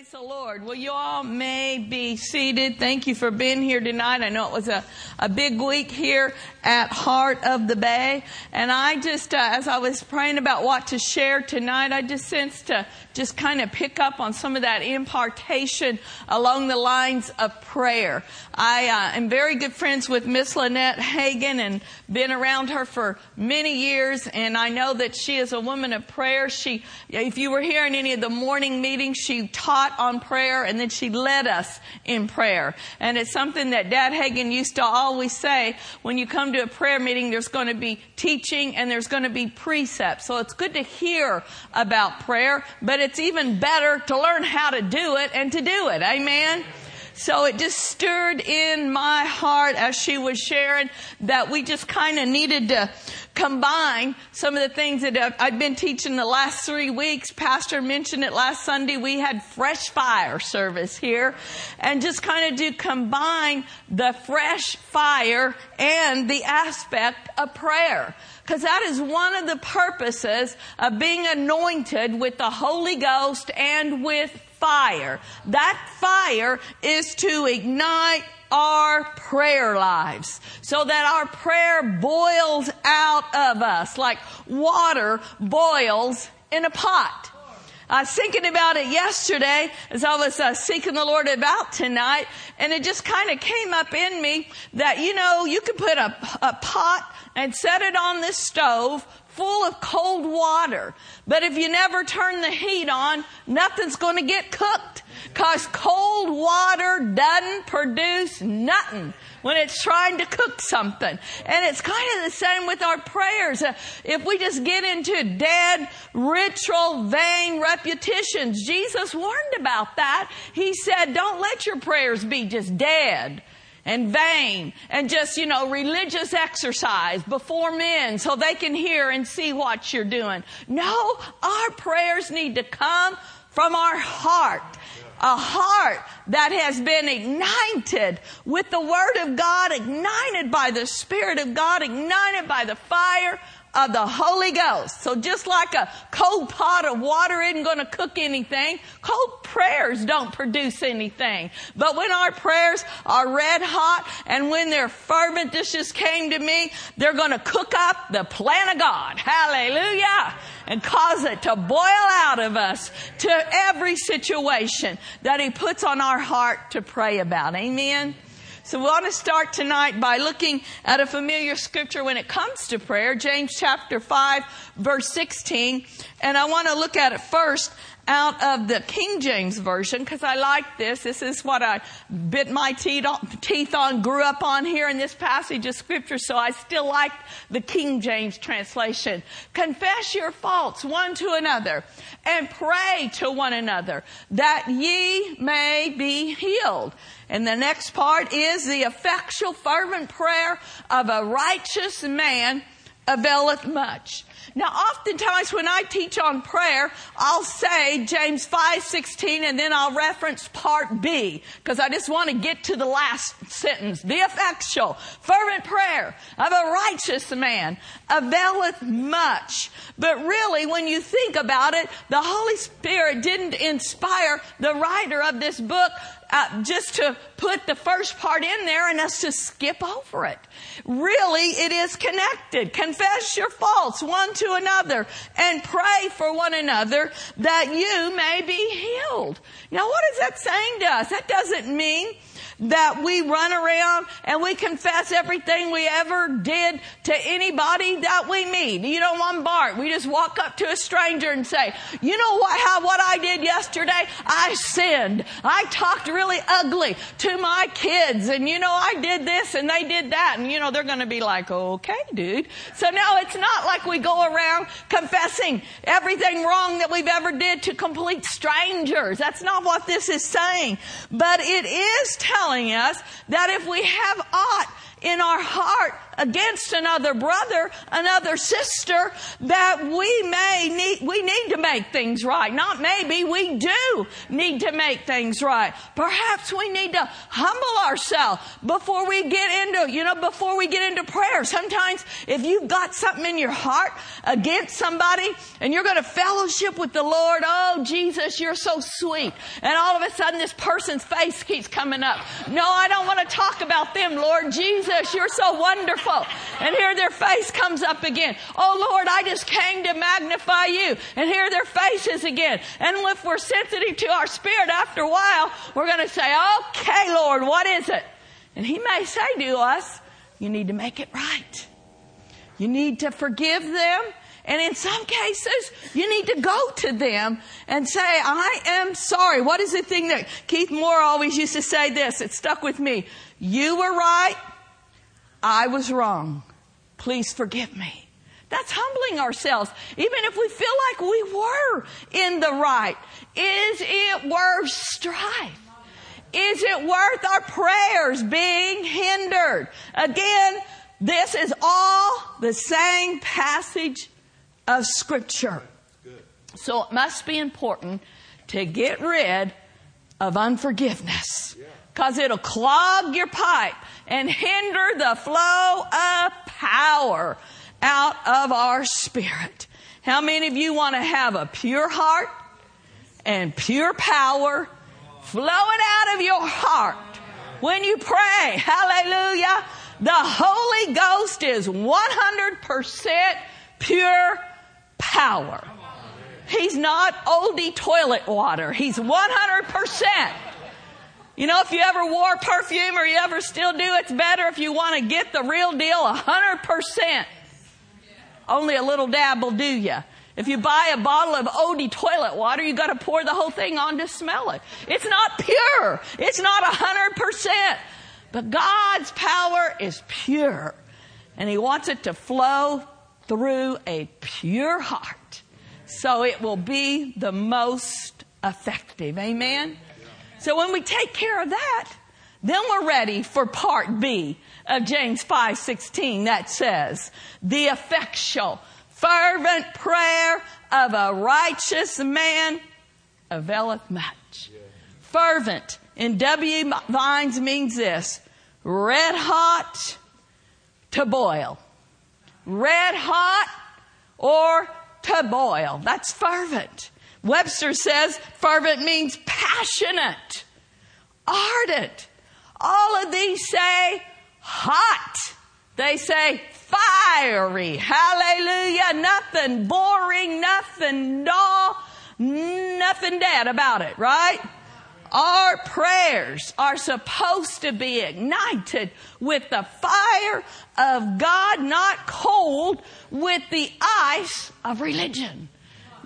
Praise the Lord. Well, you all may be seated. Thank you for being here tonight. I know it was a, a big week here at Heart of the Bay. And I just, uh, as I was praying about what to share tonight, I just sensed to just kind of pick up on some of that impartation along the lines of prayer. I uh, am very good friends with Miss Lynette Hagin and been around her for many years. And I know that she is a woman of prayer. She, if you were here in any of the morning meetings, she taught on prayer and then she led us in prayer. And it's something that Dad Hagin used to always say when you come to a prayer meeting, there's going to be teaching and there's going to be precepts. So it's good to hear about prayer, but it's even better to learn how to do it and to do it. Amen. So it just stirred in my heart as she was sharing that we just kind of needed to combine some of the things that I've been teaching the last three weeks. Pastor mentioned it last Sunday. We had fresh fire service here and just kind of do combine the fresh fire and the aspect of prayer. Because that is one of the purposes of being anointed with the Holy Ghost and with fire. That fire is to ignite our prayer lives so that our prayer boils out of us like water boils in a pot. I was thinking about it yesterday as I was uh, seeking the Lord about tonight, and it just kind of came up in me that, you know, you could put a, a pot and set it on this stove full of cold water. But if you never turn the heat on, nothing's going to get cooked. Cause cold water doesn't produce nothing when it's trying to cook something. And it's kind of the same with our prayers. Uh, if we just get into dead, ritual, vain repetitions, Jesus warned about that. He said, don't let your prayers be just dead and vain and just, you know, religious exercise before men so they can hear and see what you're doing. No, our prayers need to come from our heart. A heart that has been ignited with the Word of God, ignited by the Spirit of God, ignited by the fire of the Holy Ghost. So just like a cold pot of water isn't going to cook anything, cold prayers don't produce anything. But when our prayers are red hot and when they're fervent, this just came to me, they're going to cook up the plan of God. Hallelujah. And cause it to boil out of us to every situation that He puts on our heart to pray about. Amen. So we want to start tonight by looking at a familiar scripture when it comes to prayer, James chapter 5 verse 16. And I want to look at it first out of the King James Version because I like this. This is what I bit my teeth on, grew up on here in this passage of scripture, so I still like the King James translation. Confess your faults one to another and pray to one another that ye may be healed. And the next part is the effectual fervent prayer of a righteous man availeth much. Now, oftentimes when I teach on prayer, I'll say James 5:16 and then I'll reference part B because I just want to get to the last sentence. The effectual, fervent prayer of a righteous man availeth much. But really, when you think about it, the Holy Spirit didn't inspire the writer of this book uh, just to put the first part in there and us to skip over it. Really, it is connected. Confess your faults one to another and pray for one another that you may be healed. Now, what is that saying to us? That doesn't mean that we run around and we confess everything we ever did to anybody that we meet. You know, one Bart, we just walk up to a stranger and say, you know what, how, what I did yesterday? I sinned. I talked really ugly to my kids and you know, I did this and they did that and you know, they're gonna be like, okay, dude. So no, it's not like we go around confessing everything wrong that we've ever did to complete strangers. That's not what this is saying. But it is telling telling us that if we have aught in our heart against another brother, another sister, that we may need, we need to make things right. Not maybe, we do need to make things right. Perhaps we need to humble ourselves before we get into, you know, before we get into prayer. Sometimes if you've got something in your heart against somebody and you're going to fellowship with the Lord, oh Jesus, you're so sweet. And all of a sudden this person's face keeps coming up. No, I don't want to talk about them, Lord Jesus. You're so wonderful. And here their face comes up again. Oh Lord, I just came to magnify you. And here their faces again. And if we're sensitive to our spirit after a while, we're going to say, okay, Lord, what is it? And he may say to us, you need to make it right. You need to forgive them. And in some cases, you need to go to them and say, I am sorry. What is the thing that Keith Moore always used to say this? It stuck with me. You were right. I was wrong. Please forgive me. That's humbling ourselves. Even if we feel like we were in the right. Is it worth strife? Is it worth our prayers being hindered? Again, this is all the same passage of scripture. So it must be important to get rid of unforgiveness. Cause it'll clog your pipe and hinder the flow of power out of our spirit. How many of you want to have a pure heart and pure power flowing out of your heart when you pray? Hallelujah. The Holy Ghost is 100% pure power. He's not oldie toilet water. He's 100%. You know, if you ever wore perfume or you ever still do, it's better if you want to get the real deal 100%. Only a little dab will do you. If you buy a bottle of OD toilet water, you gotta pour the whole thing on to smell it. It's not pure. It's not 100%. But God's power is pure. And He wants it to flow through a pure heart. So it will be the most effective. Amen? So when we take care of that, then we're ready for part B of James 5:16 that says, "The effectual, fervent prayer of a righteous man availeth much." Fervent in W. Vines means this, red hot to boil. Red hot or to boil. That's fervent. Webster says fervent means passionate, ardent. All of these say hot. They say fiery. Hallelujah. Nothing boring, nothing dull, nothing dead about it, right? Our prayers are supposed to be ignited with the fire of God, not cold with the ice of religion.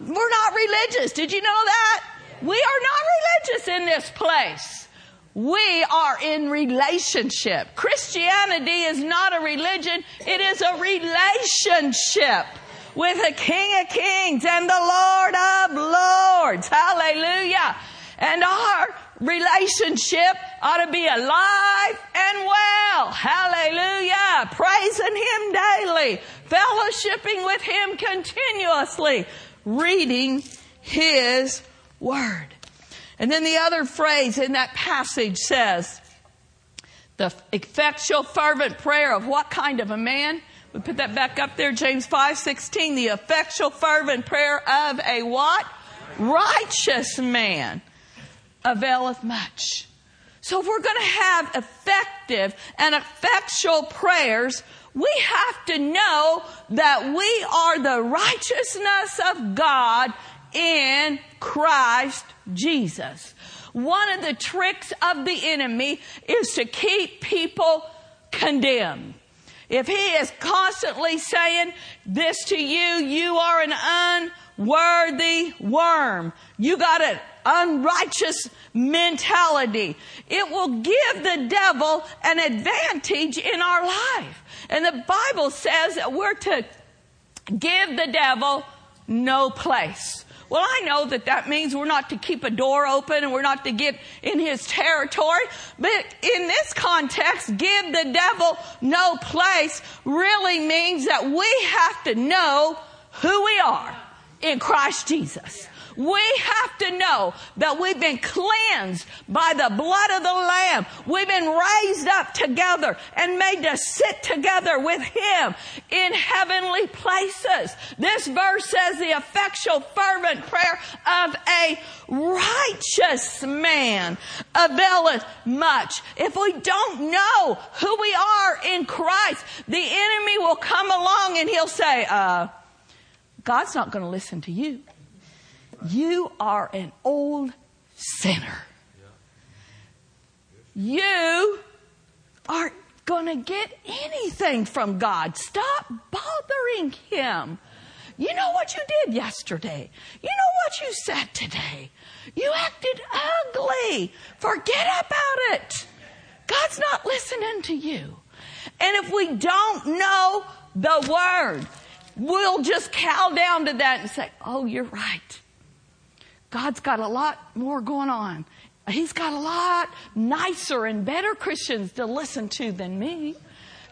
We're not religious. Did you know that? We are not religious in this place. We are in relationship. Christianity is not a religion. It is a relationship with the King of Kings and the Lord of Lords. Hallelujah. And our relationship ought to be alive and well. Hallelujah. Praising Him daily, fellowshipping with Him continuously, reading His Word. And then the other phrase in that passage says, the effectual fervent prayer of what kind of a man? We put that back up there, James 5, 16. The effectual fervent prayer of a what? Righteous man availeth much. So if we're going to have effective and effectual prayers, we have to know that we are the righteousness of God in Christ Jesus. One of the tricks of the enemy is to keep people condemned. If he is constantly saying this to you, you are an unworthy worm. You got an unrighteous mentality. It will give the devil an advantage in our life. And the Bible says that we're to give the devil no place. Well, I know that that means we're not to keep a door open and we're not to get in his territory. But in this context, give the devil no place really means that we have to know who we are in Christ Jesus. We have to know that we've been cleansed by the blood of the Lamb. We've been raised up together and made to sit together with Him in heavenly places. This verse says the effectual fervent prayer of a righteous man availeth much. If we don't know who we are in Christ, the enemy will come along and he'll say, uh, God's not going to listen to you. You are an old sinner. You aren't going to get anything from God. Stop bothering Him. You know what you did yesterday. You know what you said today. You acted ugly. Forget about it. God's not listening to you. And if we don't know the word, we'll just cow down to that and say, Oh, you're right. God's got a lot more going on. He's got a lot nicer and better Christians to listen to than me.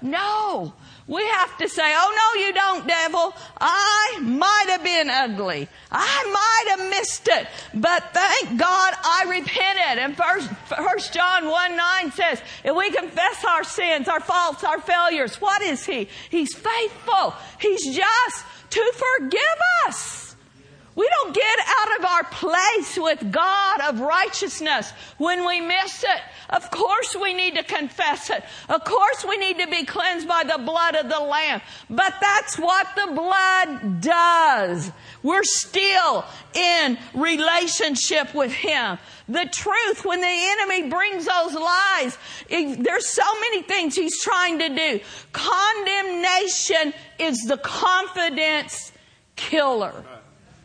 No. We have to say, oh no, you don't, devil. I might have been ugly. I might have missed it. But thank God I repented. And first, first John 1 9 says, if we confess our sins, our faults, our failures, what is he? He's faithful. He's just to forgive us. We don't get out of our place with God of righteousness when we miss it. Of course we need to confess it. Of course we need to be cleansed by the blood of the Lamb. But that's what the blood does. We're still in relationship with Him. The truth, when the enemy brings those lies, there's so many things he's trying to do. Condemnation is the confidence killer.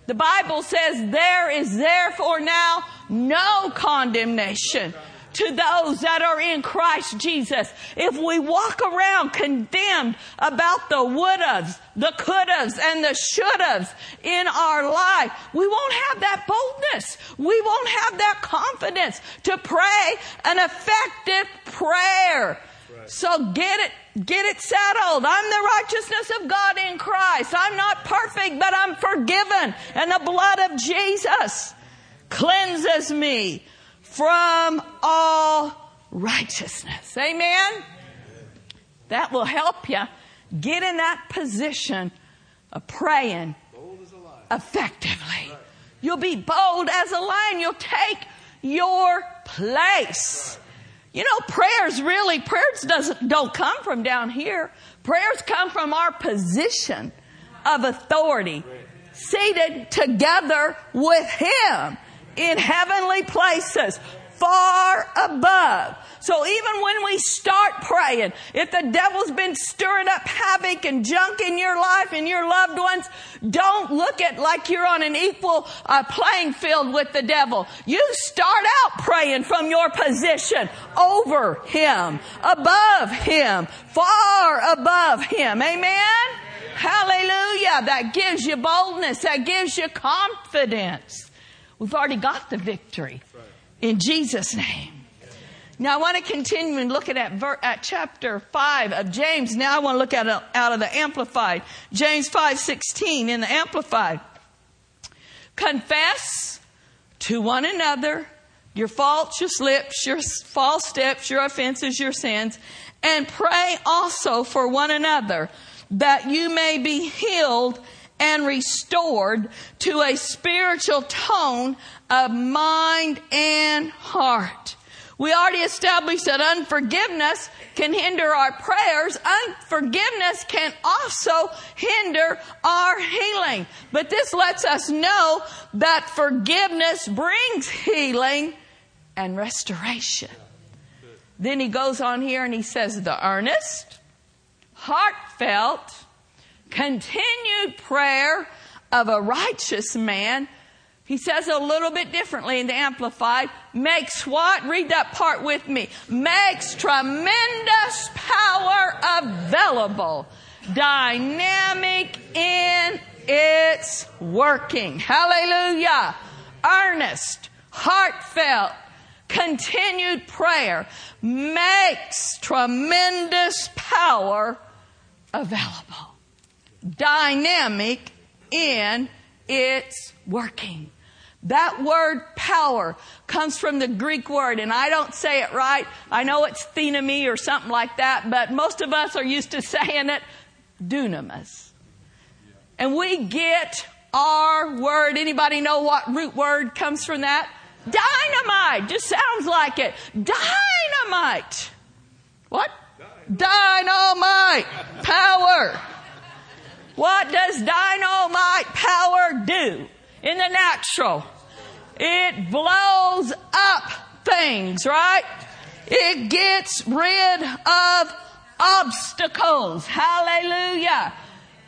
The Bible says there is therefore now no condemnation to those that are in Christ Jesus. If we walk around condemned about the would'ves, the could'ves, and the should'ves in our life, we won't have that boldness. We won't have that confidence to pray an effective prayer. So get it Get it settled. I'm the righteousness of God in Christ. I'm not perfect, but I'm forgiven. And the blood of Jesus cleanses me from all righteousness. Amen? That will help you get in that position of praying effectively. You'll be bold as a lion. You'll take your place. You know, prayers really, prayers doesn't, don't come from down here. Prayers come from our position of authority, seated together with Him in heavenly places, far above so even when we start praying, if the devil's been stirring up havoc and junk in your life and your loved ones, don't look at like you're on an equal uh, playing field with the devil. You start out praying from your position over him, above him, far above him. Amen? Hallelujah. That gives you boldness. That gives you confidence. We've already got the victory. In Jesus' name. Now I want to continue and look at, ver- at chapter 5 of James. Now I want to look at out of the Amplified. James 5:16 in the Amplified. Confess to one another your faults, your slips, your false steps, your offenses, your sins, and pray also for one another that you may be healed and restored to a spiritual tone of mind and heart. We already established that unforgiveness can hinder our prayers. Unforgiveness can also hinder our healing. But this lets us know that forgiveness brings healing and restoration. Then he goes on here and he says, the earnest, heartfelt, continued prayer of a righteous man he says a little bit differently in the Amplified. Makes what? Read that part with me. Makes tremendous power available. Dynamic in it's working. Hallelujah. Earnest, heartfelt, continued prayer makes tremendous power available. Dynamic in its working. That word power comes from the Greek word, and I don't say it right. I know it's thenemy or something like that, but most of us are used to saying it dunamis. And we get our word. Anybody know what root word comes from that? Dynamite. Just sounds like it. Dynamite. What? Dynamite. Power. What does dynamite power do in the natural? It blows up things, right? It gets rid of obstacles. Hallelujah.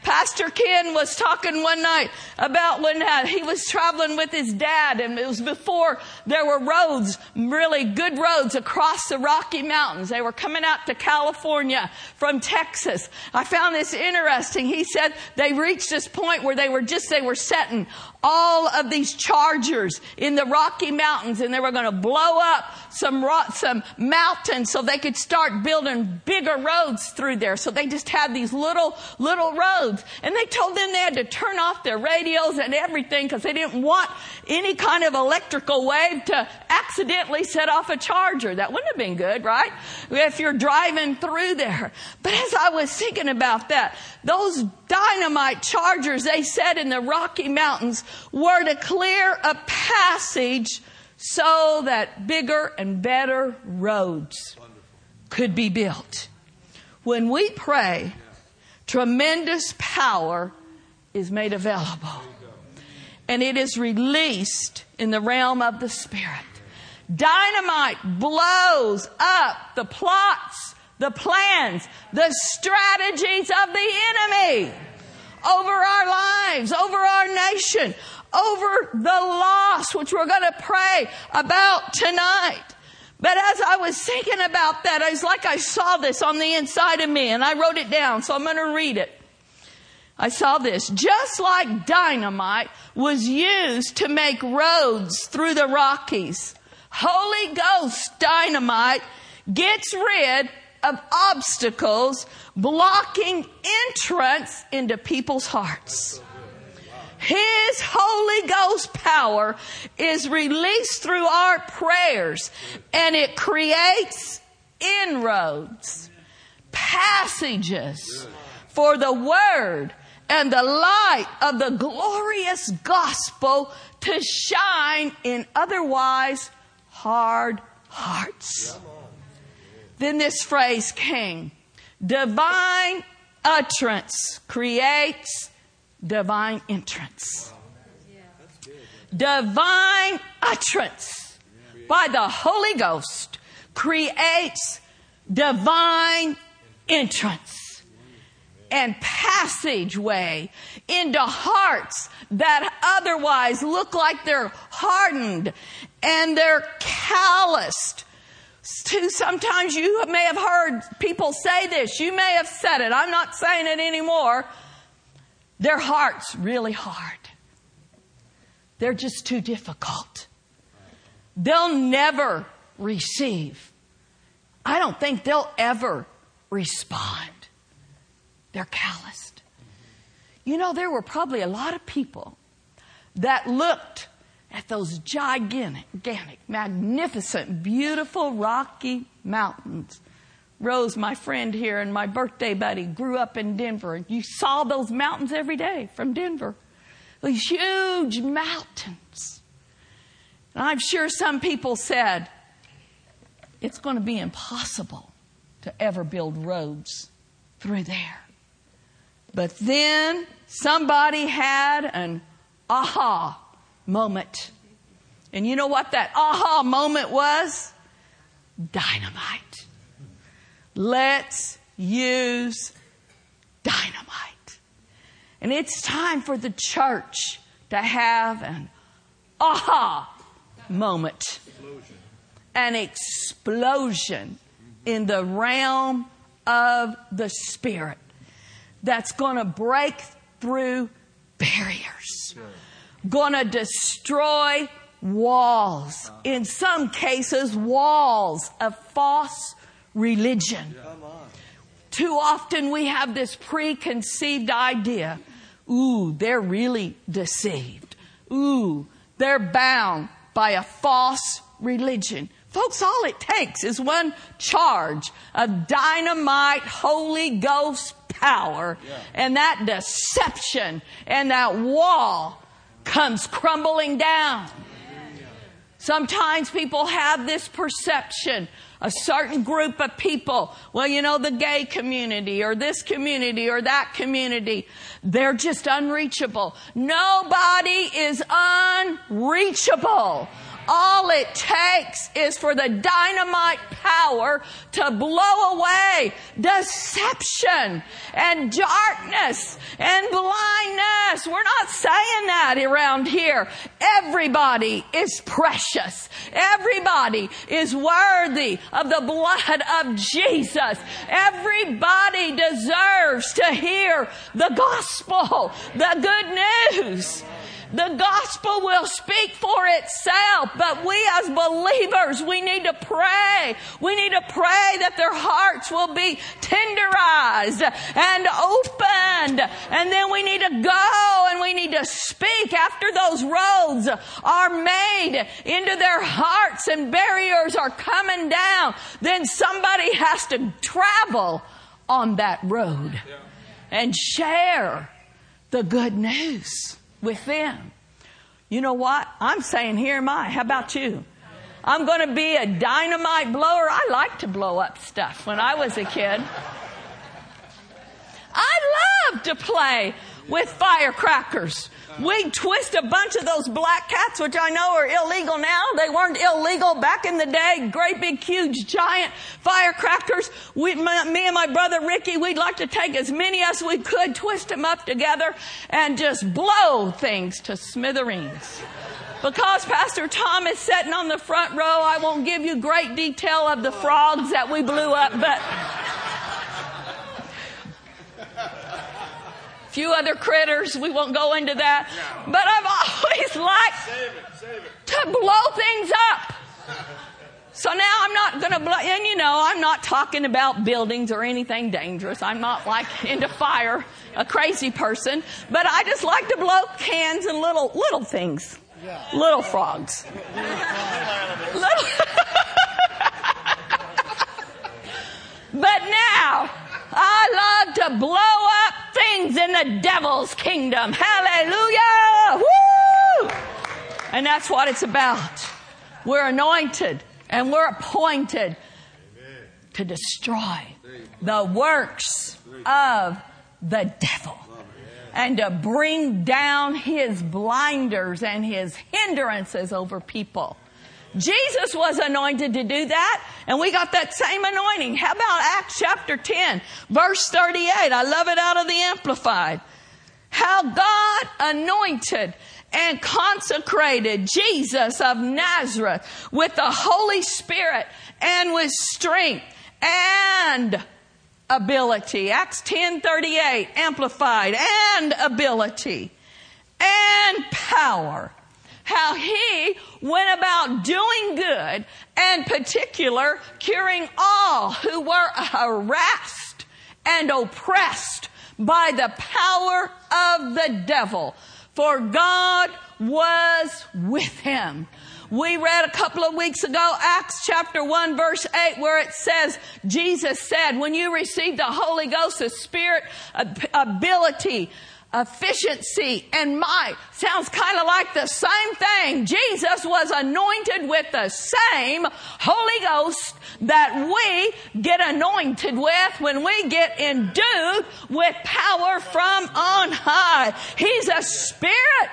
Pastor Ken was talking one night about when uh, he was traveling with his dad and it was before there were roads, really good roads across the Rocky Mountains. They were coming out to California from Texas. I found this interesting. He said they reached this point where they were just, they were setting all of these chargers in the Rocky Mountains and they were going to blow up some some mountains so they could start building bigger roads through there. So they just had these little, little roads and they told them they had to turn off their radios and everything because they didn't want any kind of electrical wave to accidentally set off a charger. That wouldn't have been good, right? If you're driving through there. But as I was thinking about that, those dynamite chargers they set in the Rocky Mountains were to clear a passage so that bigger and better roads could be built. When we pray, tremendous power is made available. And it is released in the realm of the Spirit. Dynamite blows up the plots, the plans, the strategies of the enemy over our lives, over our nation, over the loss, which we're going to pray about tonight. But as I was thinking about that, I was like I saw this on the inside of me and I wrote it down, so I'm going to read it. I saw this. Just like dynamite was used to make roads through the Rockies, Holy Ghost dynamite gets rid of obstacles blocking entrance into people's hearts. His Holy Ghost power is released through our prayers and it creates inroads, passages for the word and the light of the glorious gospel to shine in otherwise hard hearts. Then this phrase came divine utterance creates divine entrance. Divine utterance by the Holy Ghost creates divine entrance and passageway into hearts that otherwise look like they're hardened and they're calloused sometimes you may have heard people say this. You may have said it. I'm not saying it anymore. Their heart's really hard. They're just too difficult. They'll never receive. I don't think they'll ever respond. They're calloused. You know, there were probably a lot of people that looked at those gigantic, gigantic, magnificent, beautiful Rocky Mountains. Rose, my friend here and my birthday buddy, grew up in Denver. And you saw those mountains every day from Denver. These huge mountains. And I'm sure some people said, it's going to be impossible to ever build roads through there. But then somebody had an aha moment. And you know what that aha moment was? Dynamite. Let's use dynamite. And it's time for the church to have an aha moment. An explosion in the realm of the Spirit that's going to break through barriers. Gonna destroy walls. In some cases, walls of false religion. Too often we have this preconceived idea. Ooh, they're really deceived. Ooh, they're bound by a false religion. Folks, all it takes is one charge of dynamite Holy Ghost power yeah. and that deception and that wall comes crumbling down. Sometimes people have this perception a certain group of people. Well, you know, the gay community or this community or that community. They're just unreachable. Nobody is unreachable. All it takes is for the dynamite power to blow away deception and darkness and blindness. We're not saying that around here. Everybody is precious. Everybody is worthy of the blood of Jesus. Everybody deserves to hear the gospel, the good news. The gospel will speak for itself, but we as believers, we need to pray. We need to pray that their hearts will be tenderized and opened. And then we need to go and we need to speak after those roads are made into their hearts and barriers are coming down. Then somebody has to travel on that road and share the good news with them. You know what? I'm saying, here am I. How about you? I'm going to be a dynamite blower. I like to blow up stuff when I was a kid. I love to play with firecrackers. we'd twist a bunch of those black cats, which I know are illegal now. They weren't illegal back in the day. Great big, huge, giant firecrackers. We, my, me and my brother Ricky, we'd like to take as many as we could, twist them up together, and just blow things to smithereens. Because Pastor Tom is sitting on the front row, I won't give you great detail of the frogs that we blew up, but few other critters. We won't go into that. But I've always liked save it, save it. to blow things up. So now I'm not going to blow, and you know, I'm not talking about buildings or anything dangerous. I'm not like into fire, a crazy person, but I just like to blow cans and little, little things. Yeah. Little frogs. little. but now, I love to blow up things in the devil's kingdom. Hallelujah! Woo! And that's what it's about. We're anointed and we're appointed to destroy the works of the devil and to bring down his blinders and his hindrances over people. Jesus was anointed to do that, and we got that same anointing. How about Acts chapter 10, verse 38? I love it out of the Amplified. How God anointed and consecrated Jesus of Nazareth with the Holy Spirit and with strength and ability. Acts 10:38 amplified and ability and power how he went about doing good and particular curing all who were harassed and oppressed by the power of the devil. For God was with him. We read a couple of weeks ago, Acts chapter 1 verse 8, where it says, Jesus said, when you receive the Holy Ghost, the Spirit, ability, efficiency and might. Sounds kind of like the same thing. Jesus was anointed with the same Holy Ghost that we get anointed with when we get endued with power from on high. He's a spirit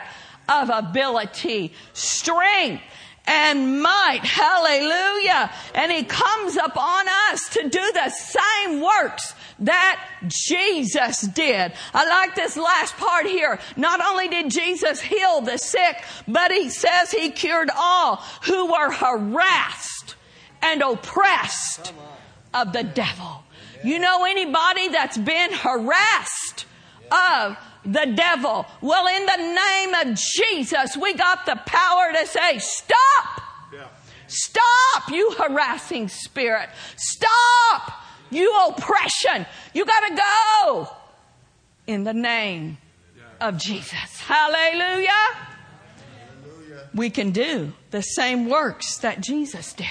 of ability, strength, and might. Hallelujah. And he comes upon us to do the same works that Jesus did. I like this last part here. Not only did Jesus heal the sick, but he says he cured all who were harassed and oppressed of the devil. You know anybody that's been harassed of the devil. Well, in the name of Jesus, we got the power to say, stop! Stop, you harassing spirit. Stop, you oppression. You gotta go in the name of Jesus. Hallelujah. We can do the same works that Jesus did.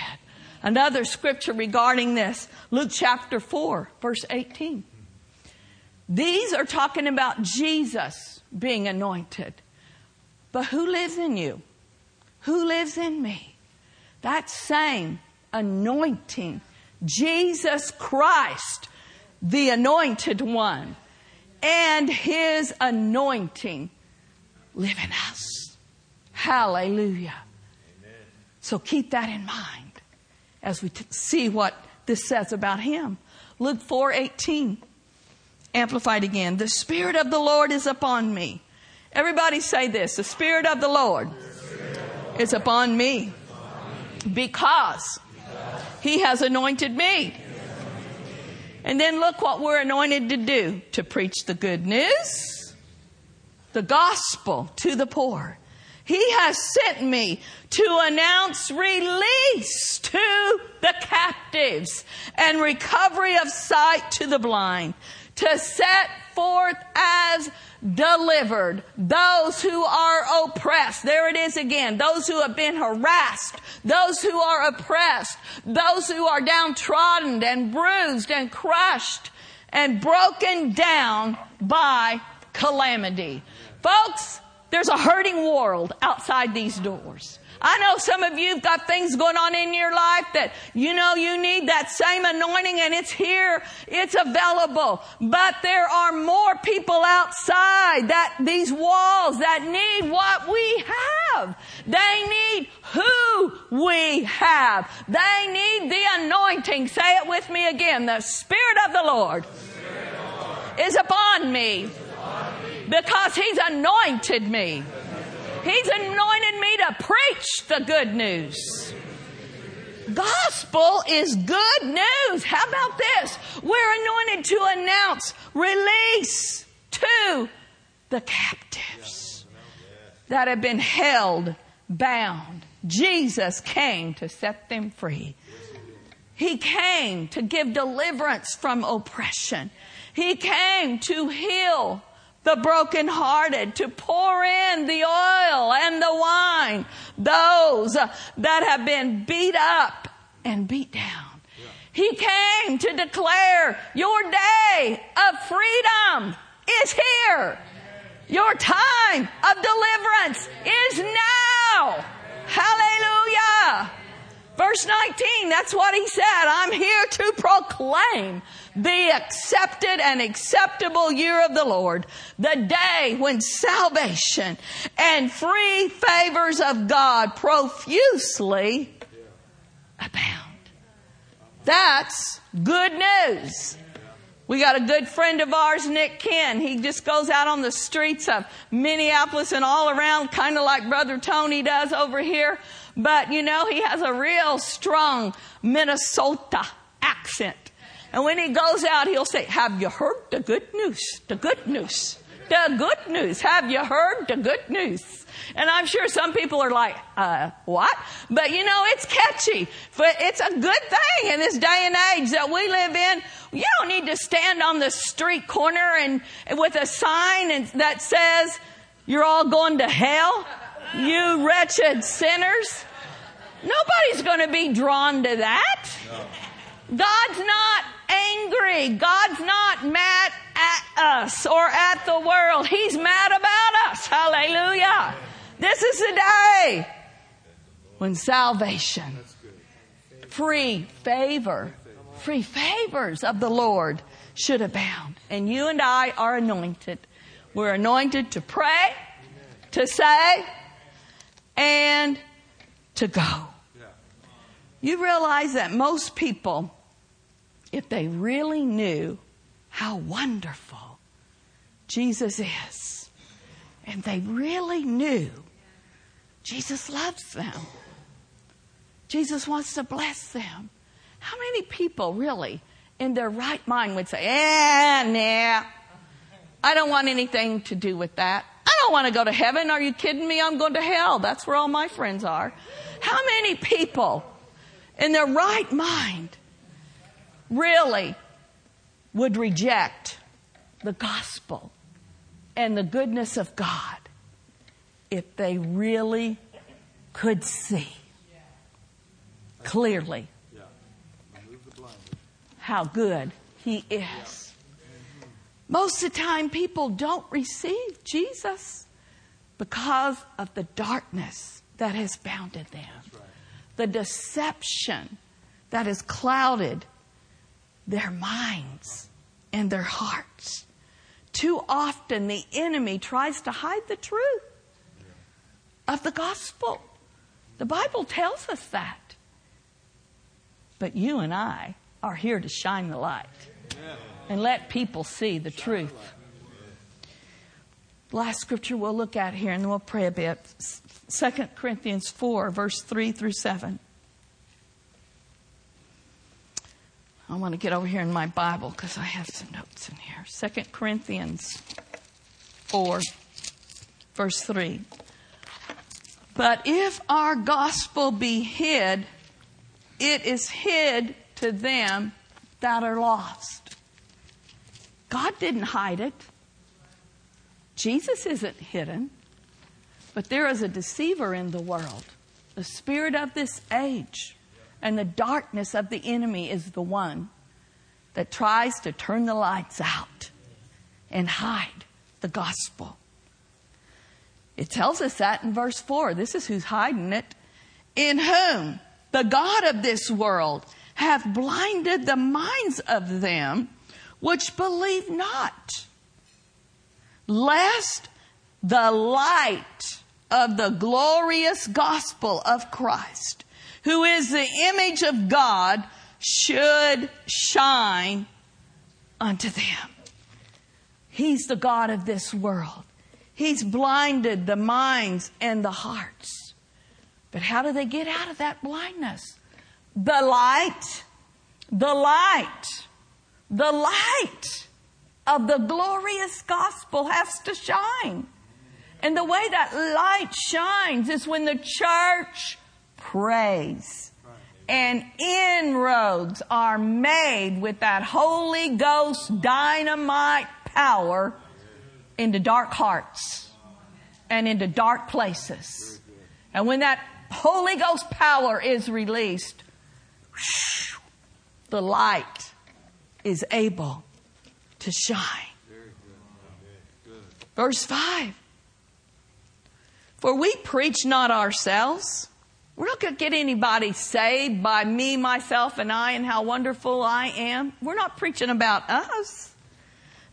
Another scripture regarding this, Luke chapter 4, verse 18. These are talking about Jesus being anointed. But who lives in you? Who lives in me? That same anointing, Jesus Christ, the anointed one, and his anointing live in us. Hallelujah. Amen. So keep that in mind as we t- see what this says about him. Luke 4:18 amplified again. The spirit of the Lord is upon me. Everybody say this. The spirit of the Lord is upon me because he has anointed me. And then look what we're anointed to do. To preach the good news, the gospel to the poor. He has sent me to announce release to the captives and recovery of sight to the blind, to set forth as delivered those who are oppressed. There it is again. Those who have been harassed, those who are oppressed, those who are downtrodden and bruised and crushed and broken down by calamity. Folks, there's a hurting world outside these doors. I know some of you've got things going on in your life that you know you need that same anointing and it's here, it's available. But there are more people outside that these walls that need what we have. They need who we have. They need the anointing. Say it with me again. The Spirit of the Lord, is upon me because He's anointed me. He's anointed me to preach the good news. Gospel is good news. How about this? We're anointed to announce release to the captives that have been held bound. Jesus came to set them free. He came to give deliverance from oppression. He came to heal the brokenhearted, to pour in the oil and the wine, those that have been beat up and beat down. He came to declare your day of freedom is here. Your time of deliverance is now. Verse 19, that's what he said. I'm here to proclaim the accepted and acceptable year of the Lord, the day when salvation and free favors of God profusely abound. That's good news. We got a good friend of ours, Nick Ken. He just goes out on the streets of Minneapolis and all around, kind of like Brother Tony does over here. But you know, he has a real strong Minnesota accent. And when he goes out, he'll say, have you heard the good news? The good news. The good news. Have you heard the good news? And I'm sure some people are like, uh, what? But you know, it's catchy. But it's a good thing in this day and age that we live in. You don't need to stand on the street corner and with a sign and, that says, you're all going to hell, you wretched sinners. Nobody's going to be drawn to that. God's not angry. God's not mad at us or at the world. He's mad about us. Hallelujah. This is the day when salvation, free favor, free favors of the Lord should abound. And you and I are anointed. We're anointed to pray, to say, and to go. You realize that most people if they really knew how wonderful Jesus is, and they really knew Jesus loves them, Jesus wants to bless them. How many people really in their right mind would say, eh, nah, I don't want anything to do with that. I don't want to go to heaven. Are you kidding me? I'm going to hell. That's where all my friends are. How many people in their right mind really would reject the gospel and the goodness of God if they really could see clearly how good He is. Most of the time, people don't receive Jesus because of the darkness that has bounded them, the deception that has clouded their minds and their hearts. Too often, the enemy tries to hide the truth of the gospel. The Bible tells us that. But you and I are here to shine the light and let people see the truth. Last scripture we'll look at here and then we'll pray a bit. 2 Corinthians 4, verse 3 through 7. I want to get over here in my Bible because I have some notes in here. 2 Corinthians 4, verse 3. But if our gospel be hid, it is hid to them that are lost. God didn't hide it. Jesus isn't hidden. But there is a deceiver in the world, the spirit of this age. And the darkness of the enemy is the one that tries to turn the lights out and hide the gospel. It tells us that in verse 4. This is who's hiding it. In whom the God of this world hath blinded the minds of them which believe not, lest the light of the glorious gospel of Christ, who is the image of God, should shine unto them. He's the God of this world. He's blinded the minds and the hearts. But how do they get out of that blindness? The light, the light, the light of the glorious gospel has to shine. And the way that light shines is when the church prays and inroads are made with that Holy Ghost dynamite power into dark hearts and into dark places. And when that Holy Ghost power is released, the light is able to shine. Verse 5 For we preach not ourselves. We're not going to get anybody saved by me, myself, and I, and how wonderful I am. We're not preaching about us.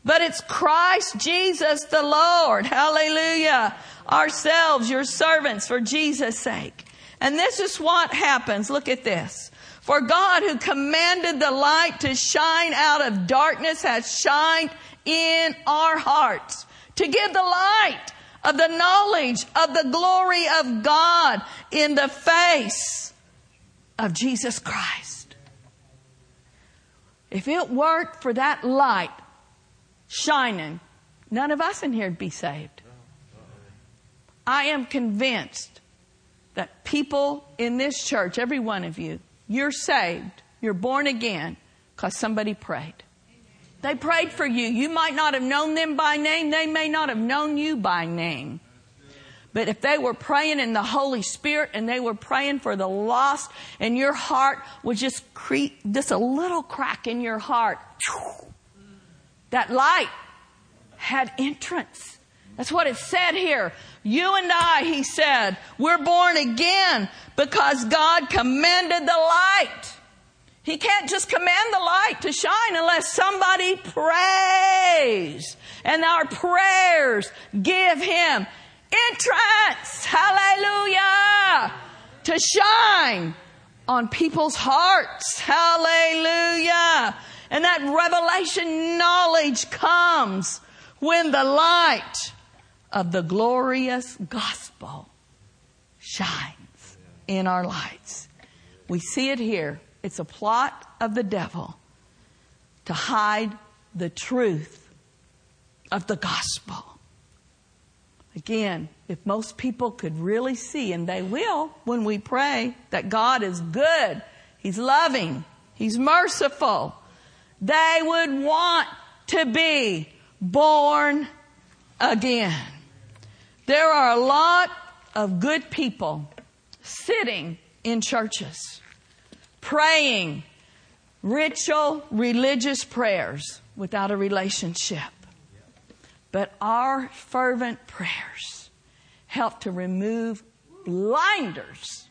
But it's Christ Jesus the Lord. Hallelujah. Ourselves, your servants, for Jesus' sake. And this is what happens. Look at this. For God who commanded the light to shine out of darkness has shined in our hearts to give the light of the knowledge of the glory of God in the face of Jesus Christ. If it weren't for that light shining, none of us in here would be saved. I am convinced that people in this church, every one of you, you're saved, you're born again because somebody prayed. They prayed for you. You might not have known them by name. They may not have known you by name. But if they were praying in the Holy Spirit and they were praying for the lost and your heart was just creep, just a little crack in your heart, that light had entrance. That's what it said here. You and I, he said, we're born again because God commanded the light. He can't just command the light to shine unless somebody prays. And our prayers give him entrance. Hallelujah. To shine on people's hearts. Hallelujah. And that revelation knowledge comes when the light of the glorious gospel shines in our lights. We see it here it's a plot of the devil to hide the truth of the gospel. Again, if most people could really see, and they will when we pray, that God is good, He's loving, He's merciful, they would want to be born again. There are a lot of good people sitting in churches, praying ritual religious prayers without a relationship. But our fervent prayers help to remove blinders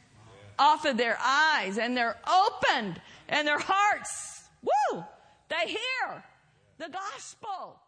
off of their eyes and they're opened and their hearts, woo, they hear the gospel.